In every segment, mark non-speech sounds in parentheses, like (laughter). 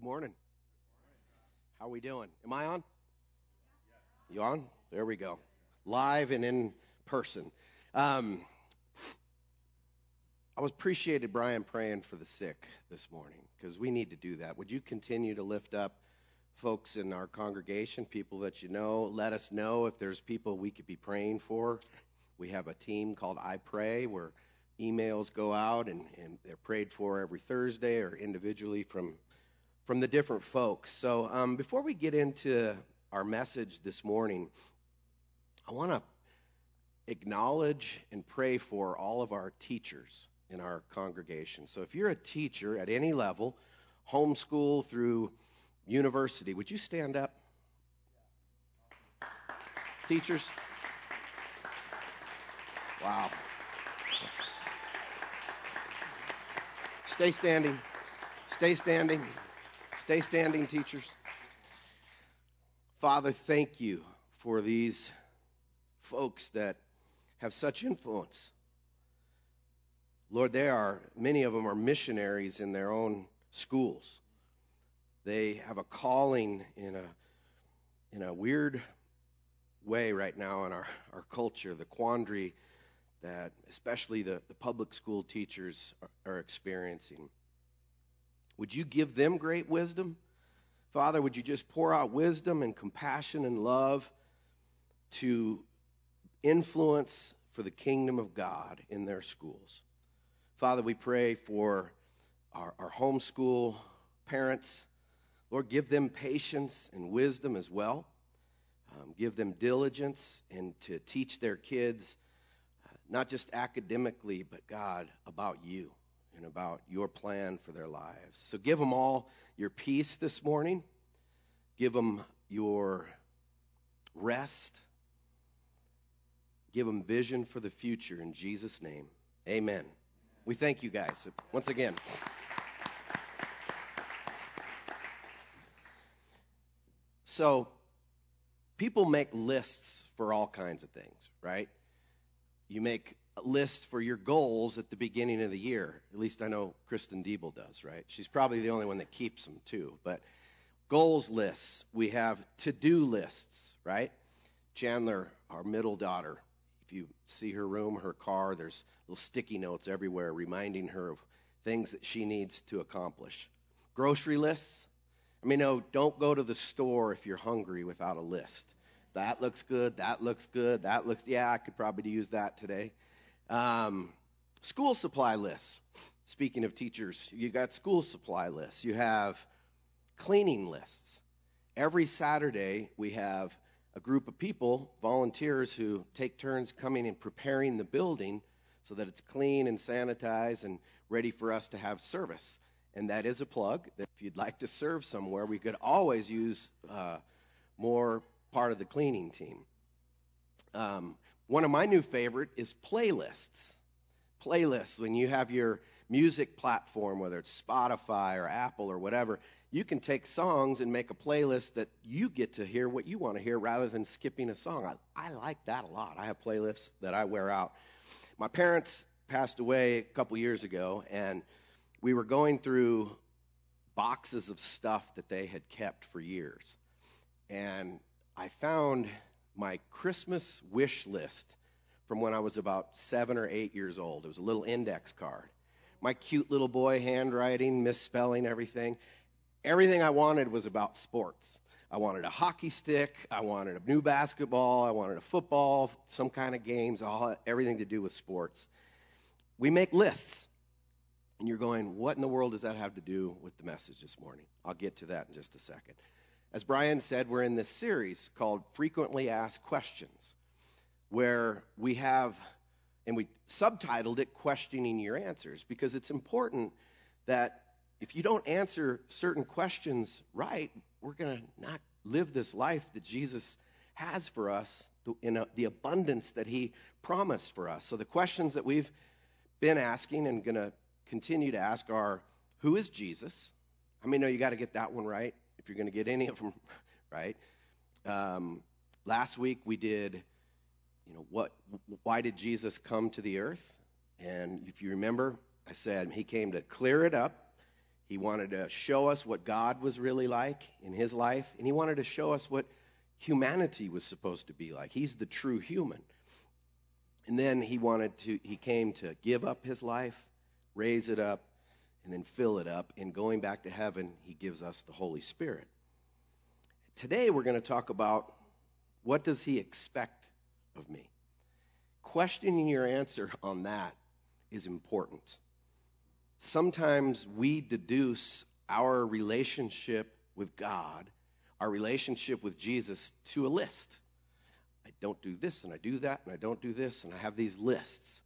Good morning. How are we doing? Am I on? You on? There we go. Live and in person. Um, I was appreciated Brian praying for the sick this morning because we need to do that. Would you continue to lift up folks in our congregation, people that you know? Let us know if there's people we could be praying for. We have a team called I Pray where emails go out and, and they're prayed for every Thursday or individually from from the different folks. So um, before we get into our message this morning, I want to acknowledge and pray for all of our teachers in our congregation. So if you're a teacher at any level, homeschool through university, would you stand up? Teachers? Wow. Stay standing. Stay standing. Stay standing, teachers. Father, thank you for these folks that have such influence. Lord, they are, many of them are missionaries in their own schools. They have a calling in a, in a weird way right now in our, our culture, the quandary that especially the, the public school teachers are, are experiencing. Would you give them great wisdom? Father, would you just pour out wisdom and compassion and love to influence for the kingdom of God in their schools? Father, we pray for our, our homeschool parents. Lord, give them patience and wisdom as well. Um, give them diligence and to teach their kids, uh, not just academically, but God, about you and about your plan for their lives. So give them all your peace this morning. Give them your rest. Give them vision for the future in Jesus' name. Amen. We thank you guys once again. So, people make lists for all kinds of things, right? You make a list for your goals at the beginning of the year. At least I know Kristen Diebel does, right? She's probably the only one that keeps them too. But goals lists, we have to do lists, right? Chandler, our middle daughter, if you see her room, her car, there's little sticky notes everywhere reminding her of things that she needs to accomplish. Grocery lists. I mean, no, don't go to the store if you're hungry without a list. That looks good. That looks good. That looks, yeah, I could probably use that today. Um, school supply lists. Speaking of teachers, you got school supply lists. You have cleaning lists. Every Saturday, we have a group of people, volunteers, who take turns coming and preparing the building so that it's clean and sanitized and ready for us to have service. And that is a plug that if you'd like to serve somewhere, we could always use uh, more part of the cleaning team. Um, one of my new favorite is playlists. Playlists, when you have your music platform, whether it's Spotify or Apple or whatever, you can take songs and make a playlist that you get to hear what you want to hear rather than skipping a song. I, I like that a lot. I have playlists that I wear out. My parents passed away a couple years ago, and we were going through boxes of stuff that they had kept for years. And I found my Christmas wish list from when I was about seven or eight years old. It was a little index card. My cute little boy handwriting, misspelling everything. Everything I wanted was about sports. I wanted a hockey stick. I wanted a new basketball. I wanted a football, some kind of games, all everything to do with sports. We make lists. And you're going, what in the world does that have to do with the message this morning? I'll get to that in just a second. As Brian said, we're in this series called Frequently Asked Questions, where we have, and we subtitled it Questioning Your Answers, because it's important that if you don't answer certain questions right, we're going to not live this life that Jesus has for us in a, the abundance that he promised for us. So the questions that we've been asking and going to continue to ask are who is Jesus? I mean, no, you got to get that one right if you're going to get any of them right. Um, last week we did, you know, what? Why did Jesus come to the earth? And if you remember, I said he came to clear it up He wanted to show us what God was really like in his life, and he wanted to show us what humanity was supposed to be like. He's the true human. And then he wanted to, he came to give up his life, raise it up, and then fill it up. And going back to heaven, he gives us the Holy Spirit. Today we're going to talk about what does he expect of me? Questioning your answer on that is important. Sometimes we deduce our relationship with God, our relationship with Jesus, to a list. I don't do this, and I do that, and I don't do this, and I have these lists.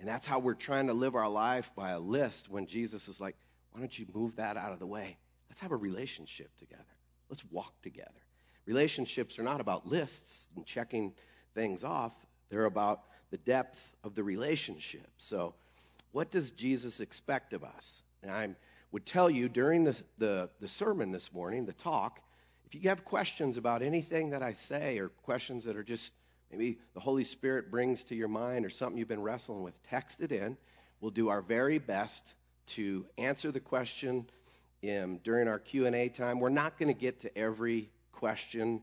And that's how we're trying to live our life by a list when Jesus is like, why don't you move that out of the way? Let's have a relationship together. Let's walk together. Relationships are not about lists and checking things off, they're about the depth of the relationship. So, what does Jesus expect of us? And I would tell you during the, the, the sermon this morning, the talk, if you have questions about anything that I say or questions that are just maybe the Holy Spirit brings to your mind or something you've been wrestling with, text it in. We'll do our very best to answer the question in, during our Q&A time. We're not going to get to every question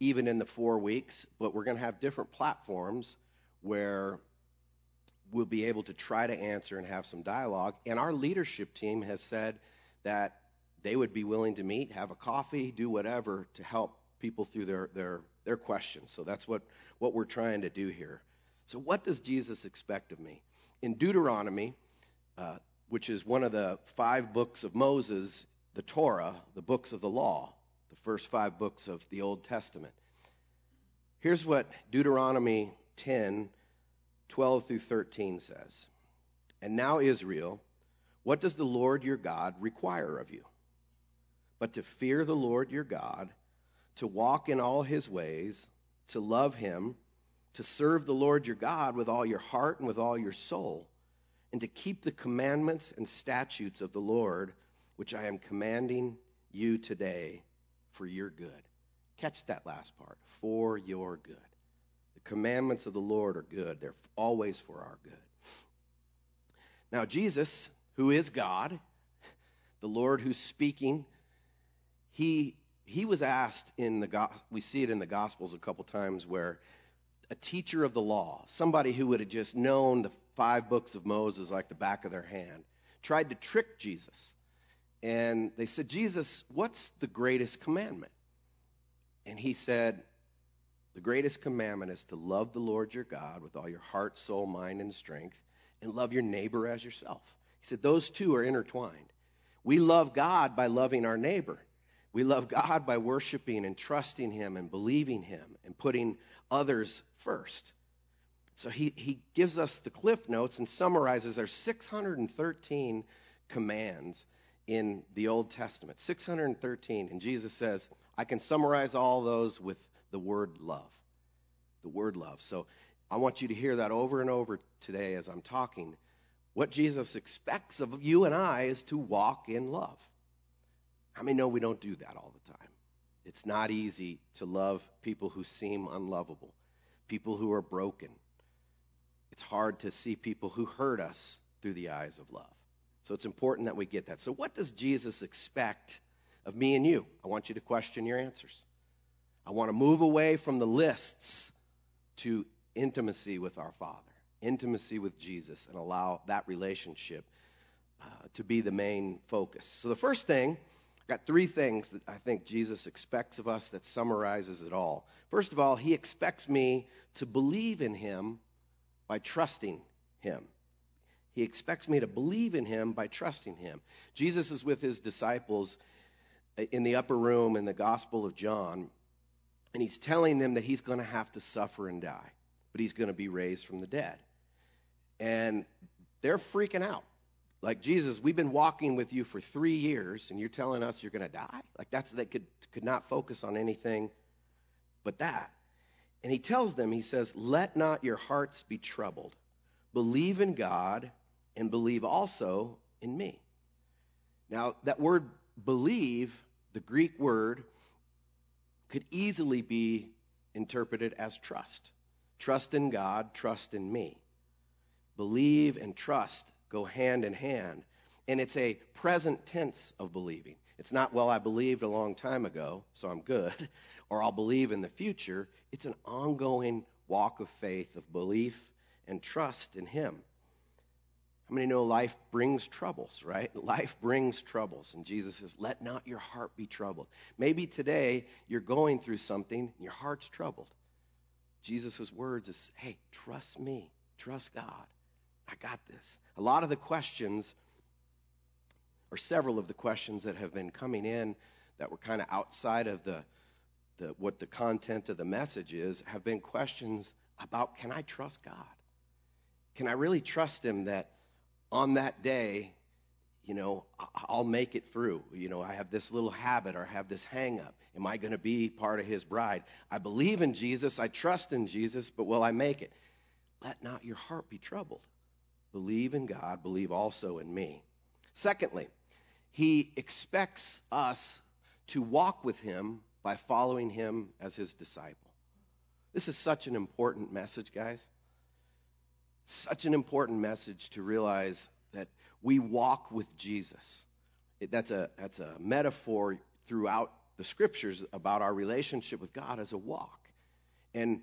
even in the four weeks, but we're going to have different platforms where we'll be able to try to answer and have some dialogue. And our leadership team has said that they would be willing to meet, have a coffee, do whatever to help people through their, their, their questions. So that's what, what we're trying to do here. So, what does Jesus expect of me? In Deuteronomy, uh, which is one of the five books of Moses, the Torah, the books of the law, the first five books of the Old Testament. Here's what Deuteronomy 10 12 through 13 says And now, Israel, what does the Lord your God require of you? But to fear the Lord your God, to walk in all his ways, to love him, to serve the Lord your God with all your heart and with all your soul, and to keep the commandments and statutes of the Lord, which I am commanding you today for your good. Catch that last part for your good. The commandments of the Lord are good, they're always for our good. Now, Jesus, who is God, the Lord who's speaking, he, he was asked in the, we see it in the Gospels a couple times where a teacher of the law, somebody who would have just known the five books of Moses like the back of their hand, tried to trick Jesus. And they said, Jesus, what's the greatest commandment? And he said, the greatest commandment is to love the Lord your God with all your heart, soul, mind, and strength, and love your neighbor as yourself. He said those two are intertwined. We love God by loving our neighbor. We love God by worshiping and trusting Him and believing Him and putting others first. So he, he gives us the cliff notes and summarizes there's 613 commands in the Old Testament. 613. And Jesus says, I can summarize all those with the word love. The word love. So I want you to hear that over and over today as I'm talking. What Jesus expects of you and I is to walk in love. How many know we don't do that all the time? It's not easy to love people who seem unlovable, people who are broken. It's hard to see people who hurt us through the eyes of love. So it's important that we get that. So, what does Jesus expect of me and you? I want you to question your answers. I want to move away from the lists to intimacy with our Father, intimacy with Jesus, and allow that relationship uh, to be the main focus. So, the first thing, got three things that I think Jesus expects of us that summarizes it all. First of all, he expects me to believe in him by trusting him. He expects me to believe in him by trusting him. Jesus is with his disciples in the upper room in the Gospel of John, and he's telling them that he's going to have to suffer and die, but he's going to be raised from the dead. And they're freaking out. Like, Jesus, we've been walking with you for three years, and you're telling us you're going to die? Like, that's, they could, could not focus on anything but that. And he tells them, he says, Let not your hearts be troubled. Believe in God and believe also in me. Now, that word believe, the Greek word, could easily be interpreted as trust. Trust in God, trust in me. Believe and trust go hand in hand. And it's a present tense of believing. It's not, well, I believed a long time ago, so I'm good, (laughs) or I'll believe in the future. It's an ongoing walk of faith, of belief and trust in Him. How many know life brings troubles, right? (laughs) Life brings troubles. And Jesus says, let not your heart be troubled. Maybe today you're going through something and your heart's troubled. Jesus' words is, hey, trust me, trust God. I got this. A lot of the questions, or several of the questions that have been coming in that were kind of outside of the, the, what the content of the message is, have been questions about can I trust God? Can I really trust Him that on that day, you know, I'll make it through. You know, I have this little habit or I have this hang up. Am I going to be part of his bride? I believe in Jesus. I trust in Jesus, but will I make it? Let not your heart be troubled. Believe in God, believe also in me. Secondly, he expects us to walk with him by following him as his disciple. This is such an important message, guys. Such an important message to realize that we walk with Jesus. It, that's, a, that's a metaphor throughout the scriptures about our relationship with God as a walk. And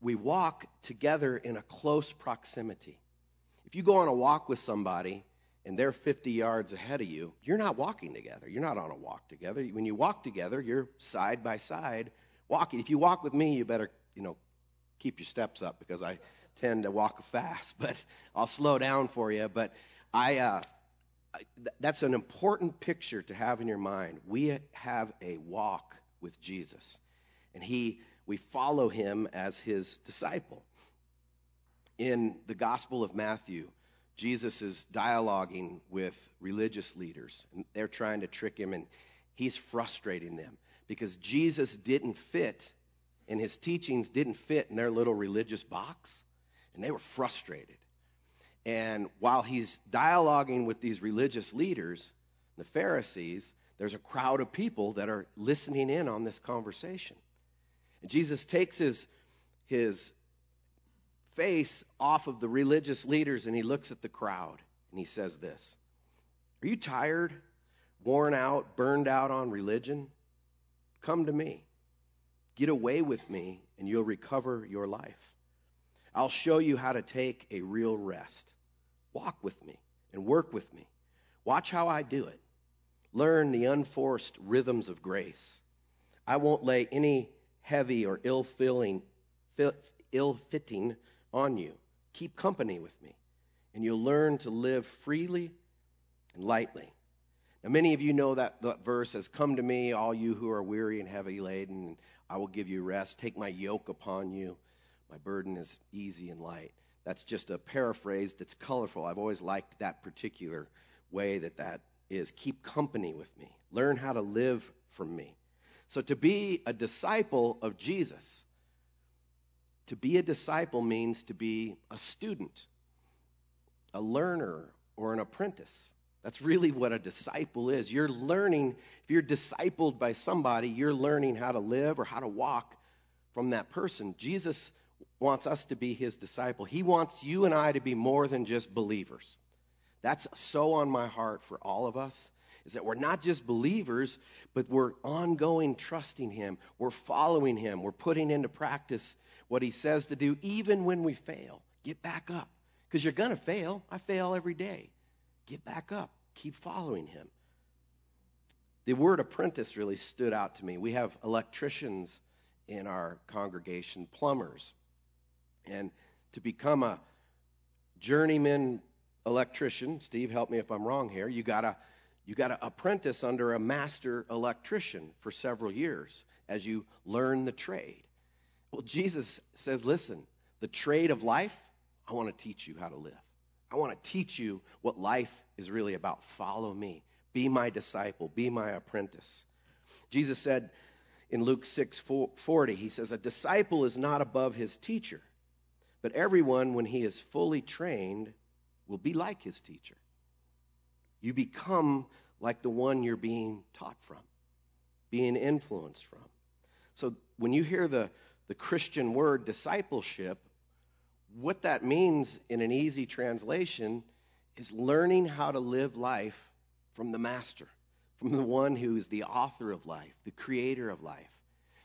we walk together in a close proximity. If you go on a walk with somebody and they're 50 yards ahead of you, you're not walking together. You're not on a walk together. When you walk together, you're side by side walking. If you walk with me, you better, you know, keep your steps up because I tend to walk fast, (laughs) but I'll slow down for you. But I, uh, that's an important picture to have in your mind. We have a walk with Jesus, and he, we follow him as his disciple. In the Gospel of Matthew, Jesus is dialoguing with religious leaders, and they're trying to trick him, and he's frustrating them because Jesus didn't fit, and his teachings didn't fit in their little religious box, and they were frustrated. And while he's dialoguing with these religious leaders, the Pharisees, there's a crowd of people that are listening in on this conversation. And Jesus takes his, his face off of the religious leaders and he looks at the crowd and he says this Are you tired, worn out, burned out on religion? Come to me. Get away with me and you'll recover your life. I'll show you how to take a real rest. Walk with me and work with me. Watch how I do it. Learn the unforced rhythms of grace. I won't lay any heavy or ill-feeling, ill-fitting on you. Keep company with me, and you'll learn to live freely and lightly. Now, many of you know that, that verse has come to me, all you who are weary and heavy laden, and I will give you rest. Take my yoke upon you. My burden is easy and light. That's just a paraphrase that's colorful. I've always liked that particular way that that is. Keep company with me. Learn how to live from me. So, to be a disciple of Jesus, to be a disciple means to be a student, a learner, or an apprentice. That's really what a disciple is. You're learning, if you're discipled by somebody, you're learning how to live or how to walk from that person. Jesus wants us to be his disciple. He wants you and I to be more than just believers. That's so on my heart for all of us is that we're not just believers, but we're ongoing trusting him. We're following him. We're putting into practice what he says to do even when we fail. Get back up because you're going to fail. I fail every day. Get back up. Keep following him. The word apprentice really stood out to me. We have electricians in our congregation, plumbers, and to become a journeyman electrician, Steve, help me if I'm wrong here, you got to you got to apprentice under a master electrician for several years as you learn the trade. Well, Jesus says, listen, the trade of life, I want to teach you how to live. I want to teach you what life is really about. Follow me. Be my disciple. Be my apprentice. Jesus said in Luke 6 40, he says, A disciple is not above his teacher, but everyone, when he is fully trained, will be like his teacher. You become like the one you're being taught from, being influenced from. So when you hear the, the Christian word discipleship, what that means in an easy translation is learning how to live life from the master, from the one who is the author of life, the creator of life.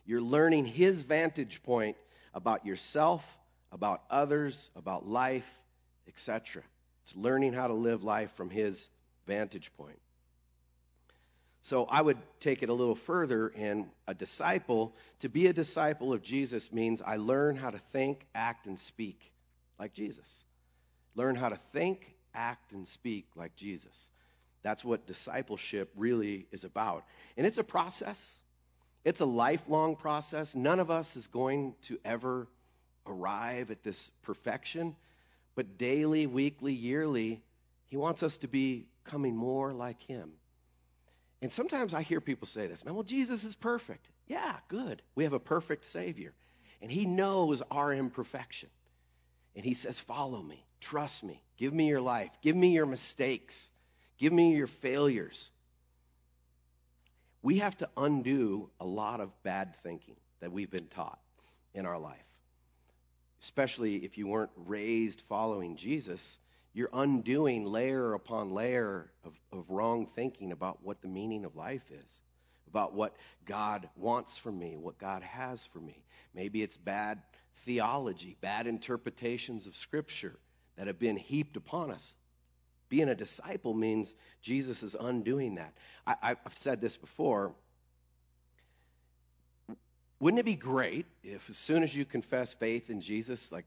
You're learning his vantage point about yourself, about others, about life, etc. It's learning how to live life from his vantage point. So I would take it a little further and a disciple, to be a disciple of Jesus means I learn how to think, act, and speak like Jesus. Learn how to think, act, and speak like Jesus. That's what discipleship really is about. And it's a process, it's a lifelong process. None of us is going to ever arrive at this perfection, but daily, weekly, yearly, He wants us to be coming more like Him. And sometimes I hear people say this, man, well, Jesus is perfect. Yeah, good. We have a perfect Savior. And He knows our imperfection. And He says, follow me, trust me, give me your life, give me your mistakes, give me your failures. We have to undo a lot of bad thinking that we've been taught in our life. Especially if you weren't raised following Jesus, you're undoing layer upon layer of, of wrong thinking about what the meaning of life is, about what God wants from me, what God has for me. Maybe it's bad theology, bad interpretations of Scripture that have been heaped upon us. Being a disciple means Jesus is undoing that. I, have said this before. Wouldn't it be great if, as soon as you confess faith in Jesus, like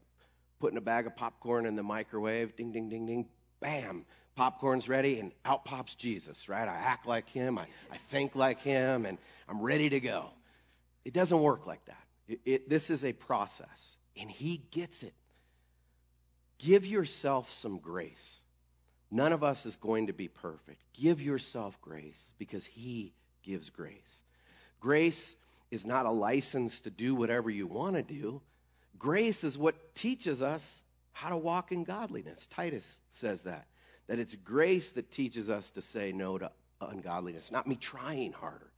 putting a bag of popcorn in the microwave, ding, ding, ding, ding, bam, popcorn's ready, and out pops Jesus, right? I act like him, I, I think like him, and I'm ready to go. It doesn't work like that. It, it, this is a process, and he gets it. Give yourself some grace. None of us is going to be perfect. Give yourself grace because he gives grace. Grace is not a license to do whatever you want to do. Grace is what teaches us how to walk in godliness. Titus says that. That it's grace that teaches us to say no to ungodliness, not me trying harder.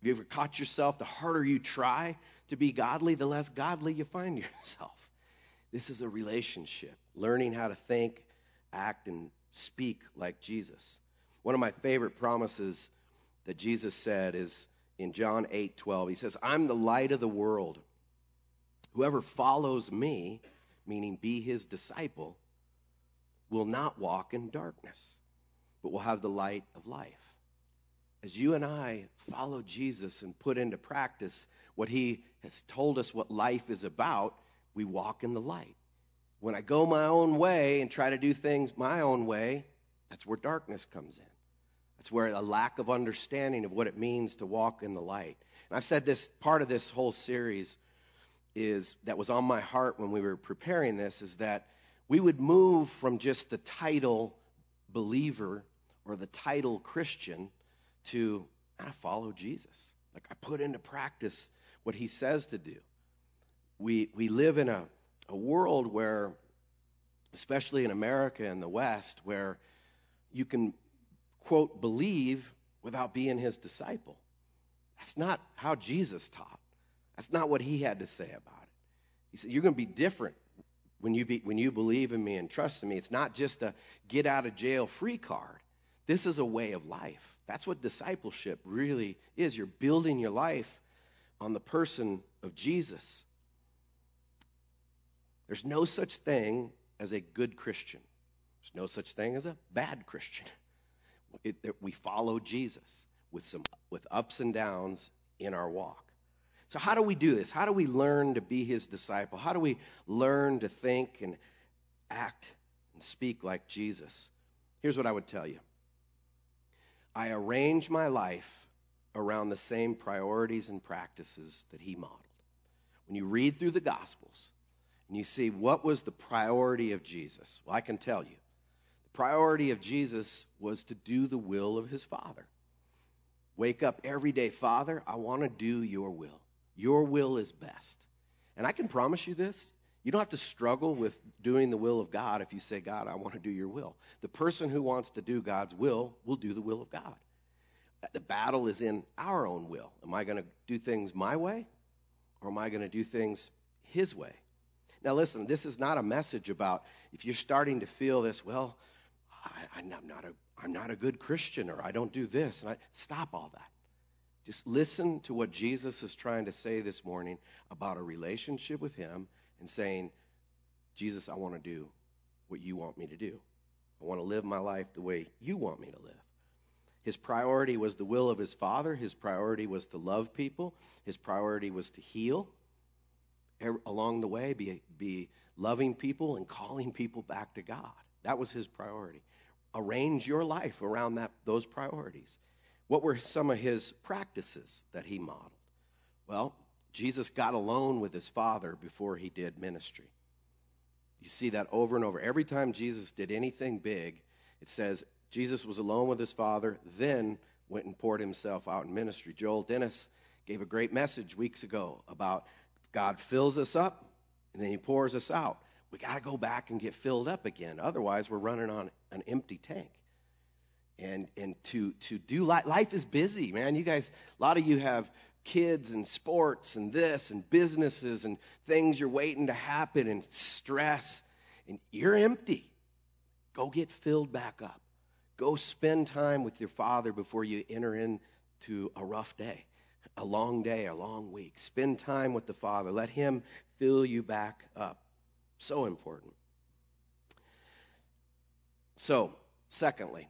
Have you ever caught yourself? The harder you try to be godly, the less godly you find (laughs) yourself. This is a relationship, learning how to think, act, and speak like Jesus. One of my favorite promises that Jesus said is in John 8 12. He says, I'm the light of the world. Whoever follows me, meaning be his disciple, will not walk in darkness, but will have the light of life. As you and I follow Jesus and put into practice what he has told us what life is about, we walk in the light. When I go my own way and try to do things my own way, that's where darkness comes in. That's where a lack of understanding of what it means to walk in the light. And I've said this part of this whole series is that was on my heart when we were preparing this is that we would move from just the title believer or the title Christian to I follow Jesus. Like I put into practice what he says to do. We we live in a, a world where, especially in America and the West, where you can quote believe without being his disciple. That's not how Jesus taught. That's not what he had to say about it. He said, You're going to be different when you, be, when you believe in me and trust in me. It's not just a get out of jail free card. This is a way of life. That's what discipleship really is. You're building your life on the person of Jesus. There's no such thing as a good Christian. There's no such thing as a bad Christian. (laughs) It, it, we follow Jesus with some with ups and downs in our walk. So, how do we do this? How do we learn to be his disciple? How do we learn to think and act and speak like Jesus? Here's what I would tell you I arrange my life around the same priorities and practices that he modeled. When you read through the Gospels and you see what was the priority of Jesus, well, I can tell you. The priority of Jesus was to do the will of his Father. Wake up every day, Father, I want to do your will. Your will is best. And I can promise you this you don't have to struggle with doing the will of God if you say, God, I want to do your will. The person who wants to do God's will will do the will of God. The battle is in our own will. Am I going to do things my way or am I going to do things his way? Now, listen, this is not a message about if you're starting to feel this, well, I, am not a, I'm not a good Christian or I don't do this. And I, stop all that. Just listen to what Jesus is trying to say this morning about a relationship with Him and saying, Jesus, I want to do what you want me to do. I want to live my life the way you want me to live. His priority was the will of his Father. His priority was to love people. His priority was to heal along the way, be, be loving people and calling people back to God. That was his priority. Arrange your life around that, those priorities. What were some of his practices that he modeled? Well, Jesus got alone with his Father before he did ministry. You see that over and over. Every time Jesus did anything big, it says Jesus was alone with his Father, then went and poured himself out in ministry. Joel Dennis gave a great message weeks ago about God fills us up and then he pours us out. We got to go back and get filled up again. Otherwise, we're running on an empty tank. And, and to, to do life, life is busy, man. You guys, a lot of you have kids and sports and this and businesses and things you're waiting to happen and stress, and you're empty. Go get filled back up. Go spend time with your father before you enter into a rough day, a long day, a long week. Spend time with the father. Let him fill you back up. So important. So, secondly,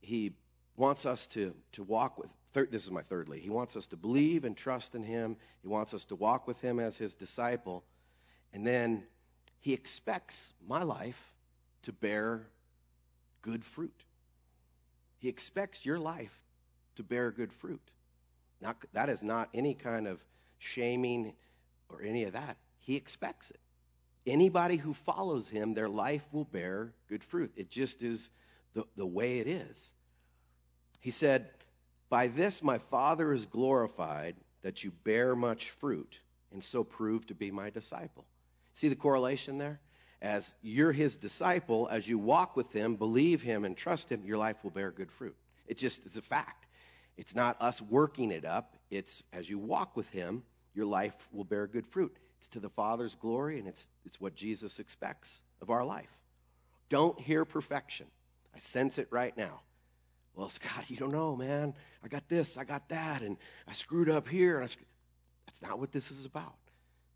he wants us to, to walk with third, this is my thirdly. He wants us to believe and trust in him. He wants us to walk with him as his disciple. And then he expects my life to bear good fruit. He expects your life to bear good fruit. Not, that is not any kind of shaming or any of that. He expects it. Anybody who follows him, their life will bear good fruit. It just is the, the way it is. He said, by this my Father is glorified, that you bear much fruit, and so prove to be my disciple. See the correlation there? As you're his disciple, as you walk with him, believe him, and trust him, your life will bear good fruit. It just is a fact. It's not us working it up. It's as you walk with him, your life will bear good fruit. It's to the Father's glory, and it's, it's what Jesus expects of our life. Don't hear perfection. I sense it right now. Well, (laughs) Scott, you don't know, man. I got this, I got that, and I screwed up here. And That's not what this is about.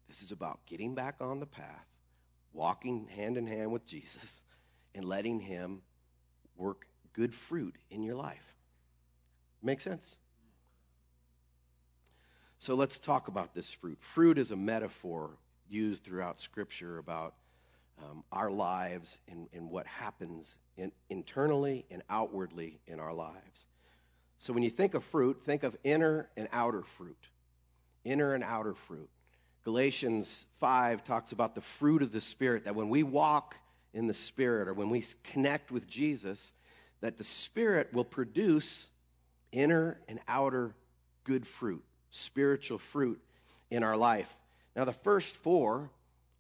This is about getting back on the path, walking hand in hand with Jesus, and letting Him work good fruit in your life. Make sense? So let's talk about this fruit. Fruit is a metaphor used throughout Scripture about um, our lives and, and what happens in, internally and outwardly in our lives. So when you think of fruit, think of inner and outer fruit. Inner and outer fruit. Galatians 5 talks about the fruit of the Spirit, that when we walk in the Spirit or when we connect with Jesus, that the Spirit will produce inner and outer good fruit, spiritual fruit in our life. Now, the first four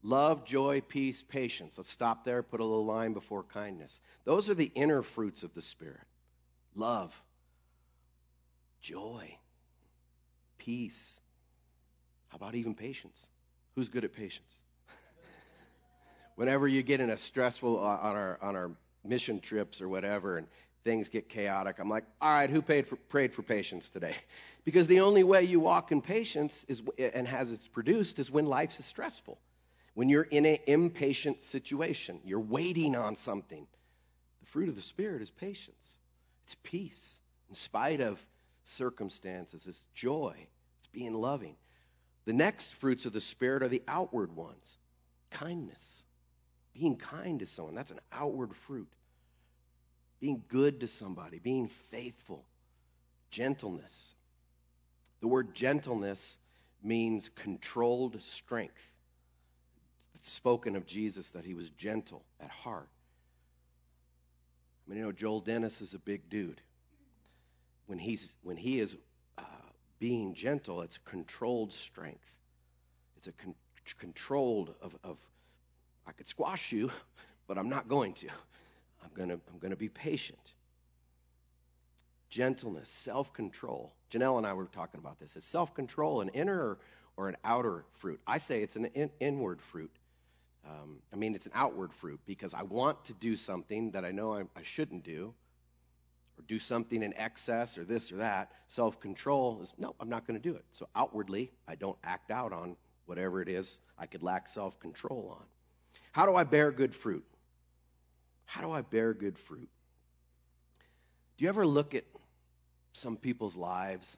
Love, joy, peace, patience. Let's stop there, put a little line before kindness. Those are the inner fruits of the Spirit love, joy, peace. How about even patience? Who's good at patience? (laughs) Whenever you get in a stressful uh, on our on our mission trips or whatever, and things get chaotic, I'm like, all right, who for, prayed for patience today? (laughs) Because the only way you walk in patience is and has it's produced is when life is stressful when you're in an impatient situation, you're waiting on something. The fruit of the Spirit is patience, it's peace in spite of circumstances, it's joy, it's being loving. The next fruits of the Spirit are the outward ones kindness. Being kind to someone, that's an outward fruit. Being good to somebody, being faithful, gentleness. The word gentleness means controlled strength. Spoken of Jesus that he was gentle at heart. I mean, you know, Joel Dennis is a big dude. When, he's, when he is uh, being gentle, it's controlled strength. It's a con- controlled of, of, I could squash you, (laughs) but I'm not going to. I'm going to I'm going to be patient. Gentleness, self control. Janelle and I were talking about this. Is self control an inner or, or, an outer fruit? I say it's an in, inward fruit. Um, I mean, it's an outward fruit because I want to do something that I know I, I shouldn't do, or do something in excess, or this or that. Self control is no, I'm not going to do it. So outwardly, I don't act out on whatever it is I could lack self control on. How do I bear good fruit? How do I bear good fruit? Do you ever look at some people's lives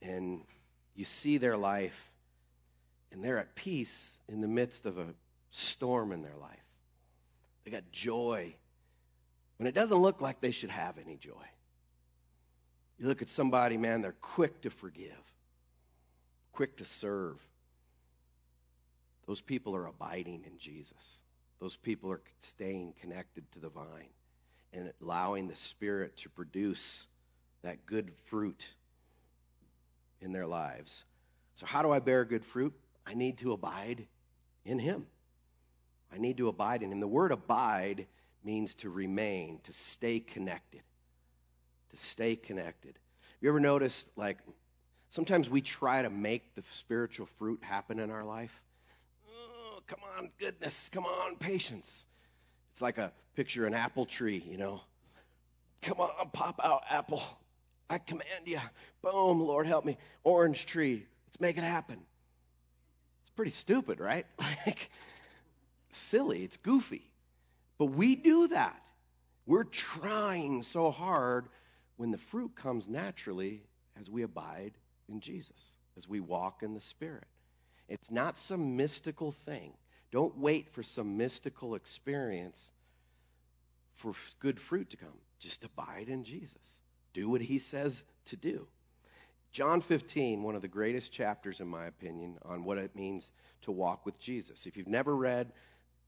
and you see their life and they're at peace in the midst of a storm in their life. They got joy when it doesn't look like they should have any joy. You look at somebody, man, they're quick to forgive, quick to serve. Those people are abiding in Jesus. Those people are staying connected to the vine and allowing the Spirit to produce that good fruit in their lives. So, how do I bear good fruit? I need to abide in Him. I need to abide in Him. The word abide means to remain, to stay connected. To stay connected. You ever noticed, like, sometimes we try to make the spiritual fruit happen in our life? Oh, come on, goodness, come on, patience. It's like a picture an apple tree, you know. Come on, pop out, apple. I command you. Boom, Lord, help me. Orange tree. Let's make it happen. Pretty stupid, right? (laughs) Like, silly, it's goofy. But we do that. We're trying so hard when the fruit comes naturally as we abide in Jesus, as we walk in the Spirit. It's not some mystical thing. Don't wait for some mystical experience for good fruit to come. Just abide in Jesus. Do what he says to do. John 15, one of the greatest chapters, in my opinion, on what it means to walk with Jesus. If you've never read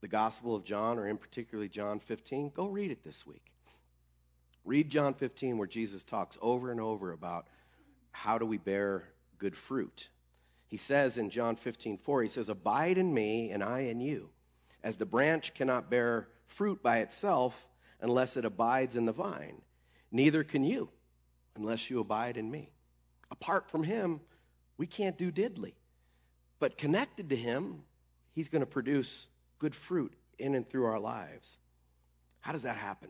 the Gospel of John, or in particularly John 15, go read it this week. Read John 15, where Jesus talks over and over about how do we bear good fruit. He says in John 15, 4, he says, Abide in me, and I in you. As the branch cannot bear fruit by itself unless it abides in the vine, neither can you unless you abide in me. Apart from him, we can't do diddly. But connected to him, he's going to produce good fruit in and through our lives. How does that happen?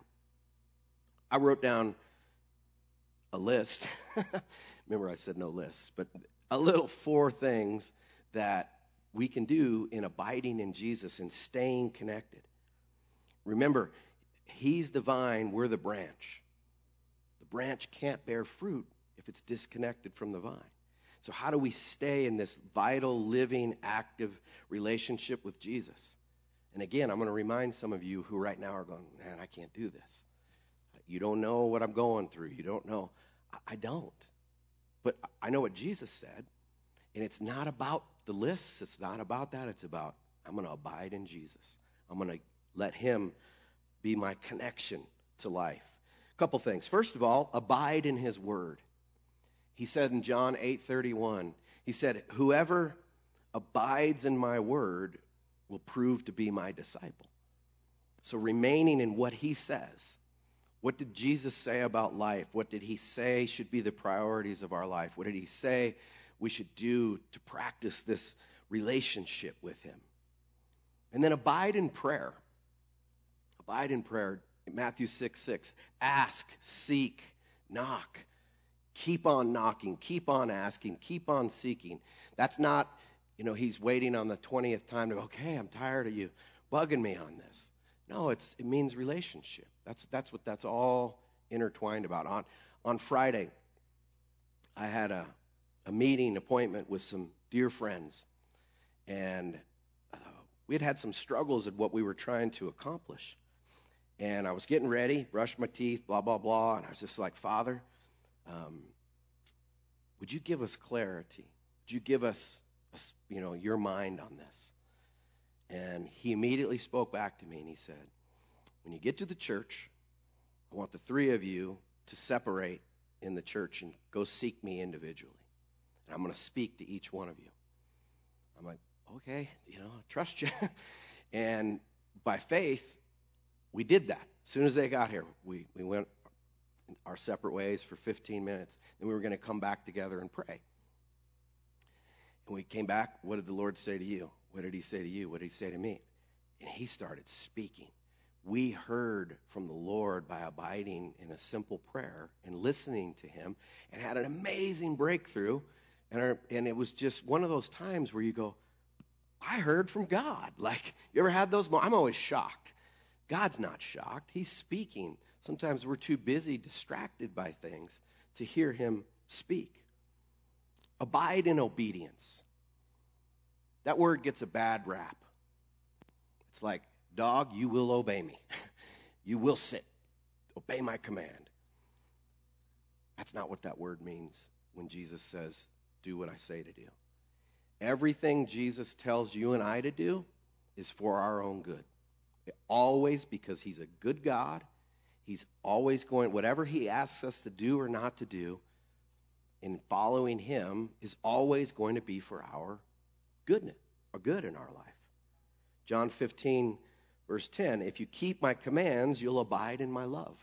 I wrote down a list. (laughs) Remember, I said no lists, but a little four things that we can do in abiding in Jesus and staying connected. Remember, He's the vine, we're the branch. The branch can't bear fruit if it's disconnected from the vine. So, how do we stay in this vital, living, active relationship with Jesus? And again, I'm going to remind some of you who right now are going, man, I can't do this. You don't know what I'm going through. You don't know. I don't. But I know what Jesus said. And it's not about the lists. It's not about that. It's about, I'm going to abide in Jesus. I'm going to let Him be my connection to life. A couple things. First of all, abide in His Word. He said in John 8:31, he said, "Whoever abides in my word will prove to be my disciple." So remaining in what he says. What did Jesus say about life? What did he say should be the priorities of our life? What did he say we should do to practice this relationship with him? And then abide in prayer. Abide in prayer. Matthew 6 6. Ask, seek, knock. Keep on knocking, keep on asking, keep on seeking. That's not, you know, he's waiting on the 20th time to go, okay, I'm tired of you bugging me on this. No, it's, it means relationship. That's, that's what that's all intertwined about. On, on Friday, I had a, a meeting appointment with some dear friends, and uh, we had had some struggles at what we were trying to accomplish. And I was getting ready, brushed my teeth, blah, blah, blah, and I was just like, Father, um, would you give us clarity? Would you give us, you know, your mind on this? And he immediately spoke back to me and he said, When you get to the church, I want the three of you to separate in the church and go seek me individually. And I'm going to speak to each one of you. I'm like, okay, you know, I trust you. (laughs) and by faith, we did that. As soon as they got here, we, we went our separate ways for 15 minutes. Then we were going to come back together and pray. And we came back. What did the Lord say to you? What did he say to you? What did he say to me? And he started speaking. We heard from the Lord by abiding in a simple prayer and listening to him and had an amazing breakthrough. And, our, and it was just one of those times where you go, I heard from God. (laughs) Like, you ever had those? I'm always shocked. God's not shocked. He's speaking. Sometimes we're too busy, distracted by things to hear him speak. Abide in obedience. That word gets a bad rap. It's like, dog, you will obey me. (laughs) you will sit. Obey my command. That's not what that word means when Jesus says, do what I say to do. Everything Jesus tells you and I to do is for our own good. Always because he's a good God. He's always going, whatever he asks us to do or not to do, in following him is always going to be for our goodness or good in our life. John 15, verse 10 If you keep my commands, you'll abide in my love.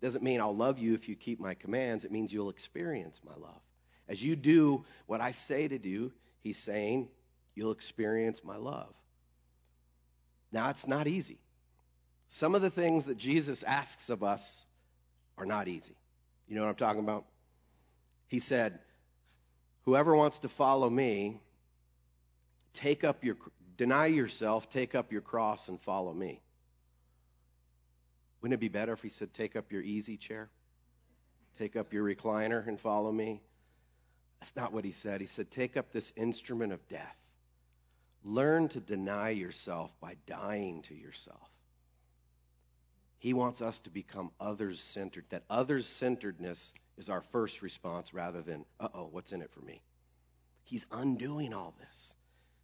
Doesn't mean I'll love you if you keep my commands, it means you'll experience my love. As you do what I say to do, he's saying, you'll experience my love. Now, it's not easy. Some of the things that Jesus asks of us are not easy. You know what I'm talking about? He said, Whoever wants to follow me, take up your, deny yourself, take up your cross, and follow me. Wouldn't it be better if he said, Take up your easy chair? Take up your recliner and follow me? That's not what he said. He said, Take up this instrument of death. Learn to deny yourself by dying to yourself. He wants us to become others centered. That others centeredness is our first response rather than, uh oh, what's in it for me? He's undoing all this.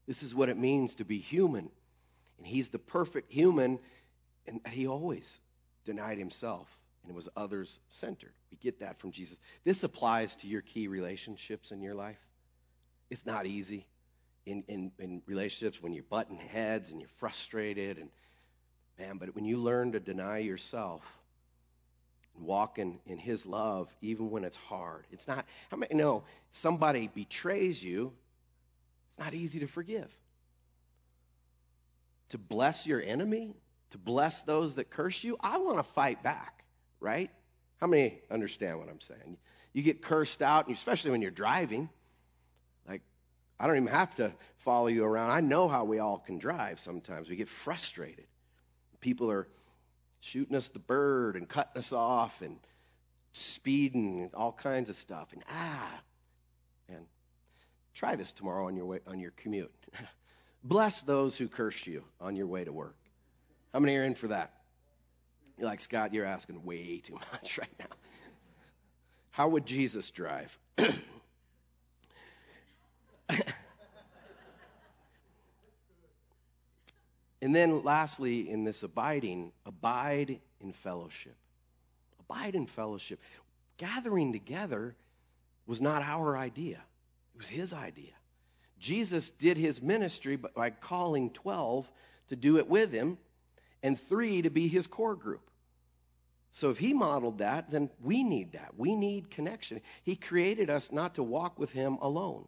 This is what it means to be human. And he's the perfect human, and he always denied himself and it was others centered. We get that from Jesus. This applies to your key relationships in your life. It's not easy in, in, in relationships when you're butting heads and you're frustrated and man, but when you learn to deny yourself and walk in, in his love, even when it's hard, it's not, how many know somebody betrays you, it's not easy to forgive. To bless your enemy, to bless those that curse you, I want to fight back, right? How many understand what I'm saying? You get cursed out, especially when you're driving. Like, I don't even have to follow you around. I know how we all can drive sometimes. We get frustrated. People are shooting us the bird and cutting us off and speeding and all kinds of stuff. And ah, man, try this tomorrow on your way on your commute. (laughs) Bless those who curse you on your way to work. How many are in for that? You're like, Scott, you're asking way too (laughs) much right now. How would Jesus drive? (clears throat) and then, lastly, in this abiding, abide in fellowship. Abide in fellowship. Gathering together was not our idea, it was his idea. Jesus did his ministry by calling 12 to do it with him and three to be his core group. So if he modeled that, then we need that. We need connection. He created us not to walk with him alone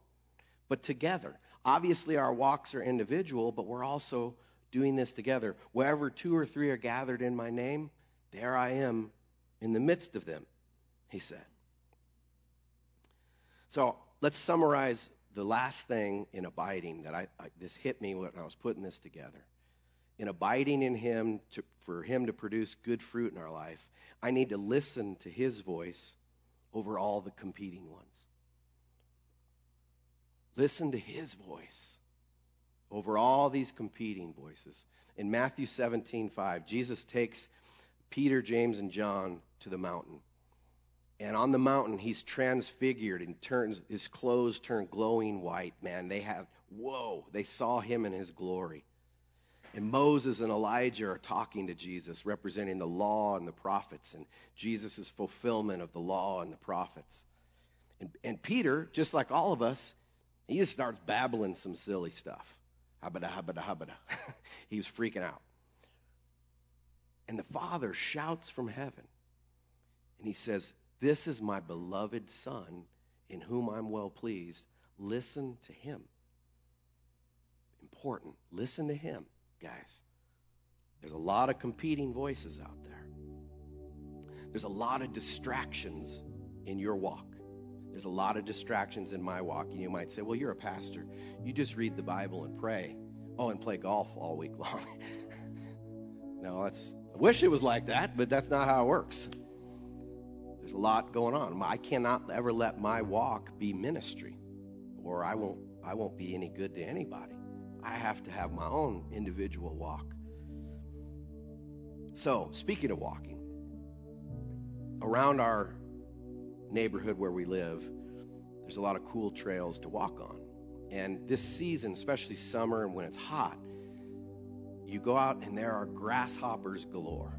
but together. Obviously, our walks are individual, but we're also doing this together. Wherever two or three are gathered in my name, there I am in the midst of them, he said. So let's summarize the last thing in abiding that I, I this hit me when I was putting this together. In abiding in him, to, for him to produce good fruit in our life, I need to listen to his voice over all the competing ones. Listen to his voice over all these competing voices. In Matthew 17, 5, Jesus takes Peter, James, and John to the mountain. And on the mountain, he's transfigured and turns, his clothes turn glowing white. Man, they have, whoa, they saw him in his glory. And Moses and Elijah are talking to Jesus, representing the law and the prophets and Jesus' fulfillment of the law and the prophets. And, and Peter, just like all of us, he just starts babbling some silly stuff. Habada, habada, habada. (laughs) he was freaking out. And the Father shouts from heaven. And he says, This is my beloved Son in whom I'm well pleased. Listen to him. important. Listen to him, guys. There's a lot of competing voices out there. There's a lot of distractions in your walk. There's a lot of distractions in my walk. And you might say, well, you're a pastor. You just read the Bible and pray. Oh, and play golf all week (laughs) long. no, that's, I wish it was like that, but that's not how it works. There's a lot going on. I cannot ever let my walk be ministry, or I won't, I won't be any good to anybody. I have to have my own individual walk. So, speaking of walking, around our neighborhood where we live, there's a lot of cool trails to walk on. And this season, especially summer and when it's hot, you go out and there are grasshoppers galore.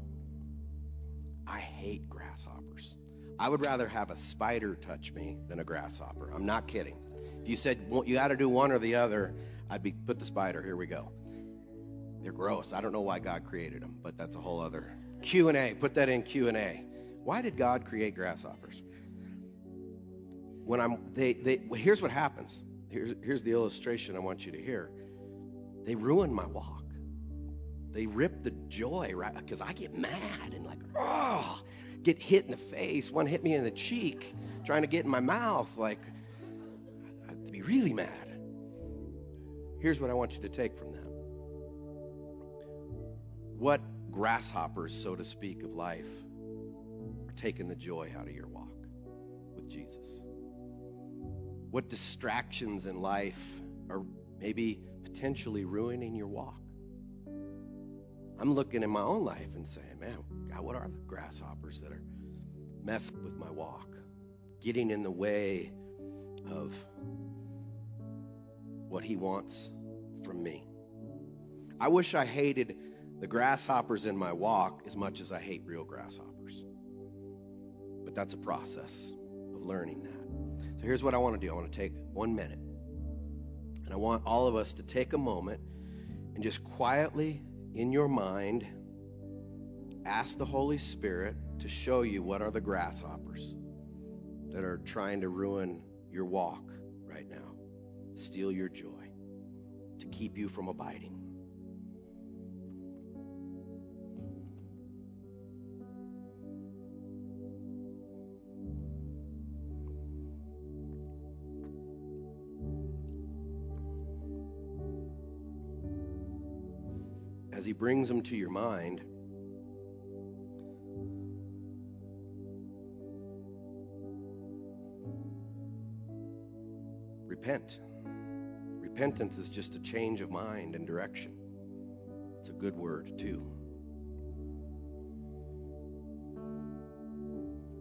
I hate grasshoppers. I would rather have a spider touch me than a grasshopper. I'm not kidding. If you said well, you got to do one or the other, I'd be put the spider. Here we go. They're gross. I don't know why God created them, but that's a whole other Q and A. Put that in Q and A. Why did God create grasshoppers? When I'm, they, they. Well, here's what happens. Here's, here's the illustration I want you to hear. They ruin my walk. They rip the joy right because I get mad and like, oh, get hit in the face. One hit me in the cheek, trying to get in my mouth. Like, I'd be really mad. Here's what I want you to take from that. What grasshoppers, so to speak, of life are taking the joy out of your walk with Jesus? What distractions in life are maybe potentially ruining your walk? I'm looking in my own life and saying, man, God, what are the grasshoppers that are messing with my walk, getting in the way of what He wants from me? I wish I hated the grasshoppers in my walk as much as I hate real grasshoppers. But that's a process of learning that. So here's what I want to do I want to take one minute. And I want all of us to take a moment and just quietly in your mind ask the Holy Spirit to show you what are the grasshoppers that are trying to ruin your walk right now, steal your joy, to keep you from abiding. Brings them to your mind, repent. Repentance is just a change of mind and direction. It's a good word, too.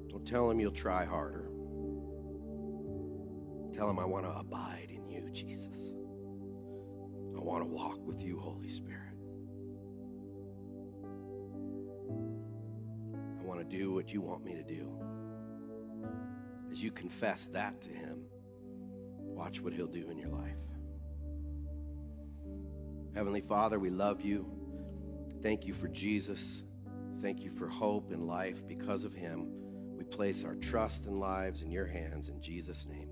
Don't tell him you'll try harder. Tell him, I want to abide in you, Jesus. I want to walk with you, Holy Spirit. Do what you want me to do. As you confess that to Him, watch what He'll do in your life. Heavenly Father, we love you. Thank you for Jesus. Thank you for hope and life. Because of Him, we place our trust and lives in your hands in Jesus' name.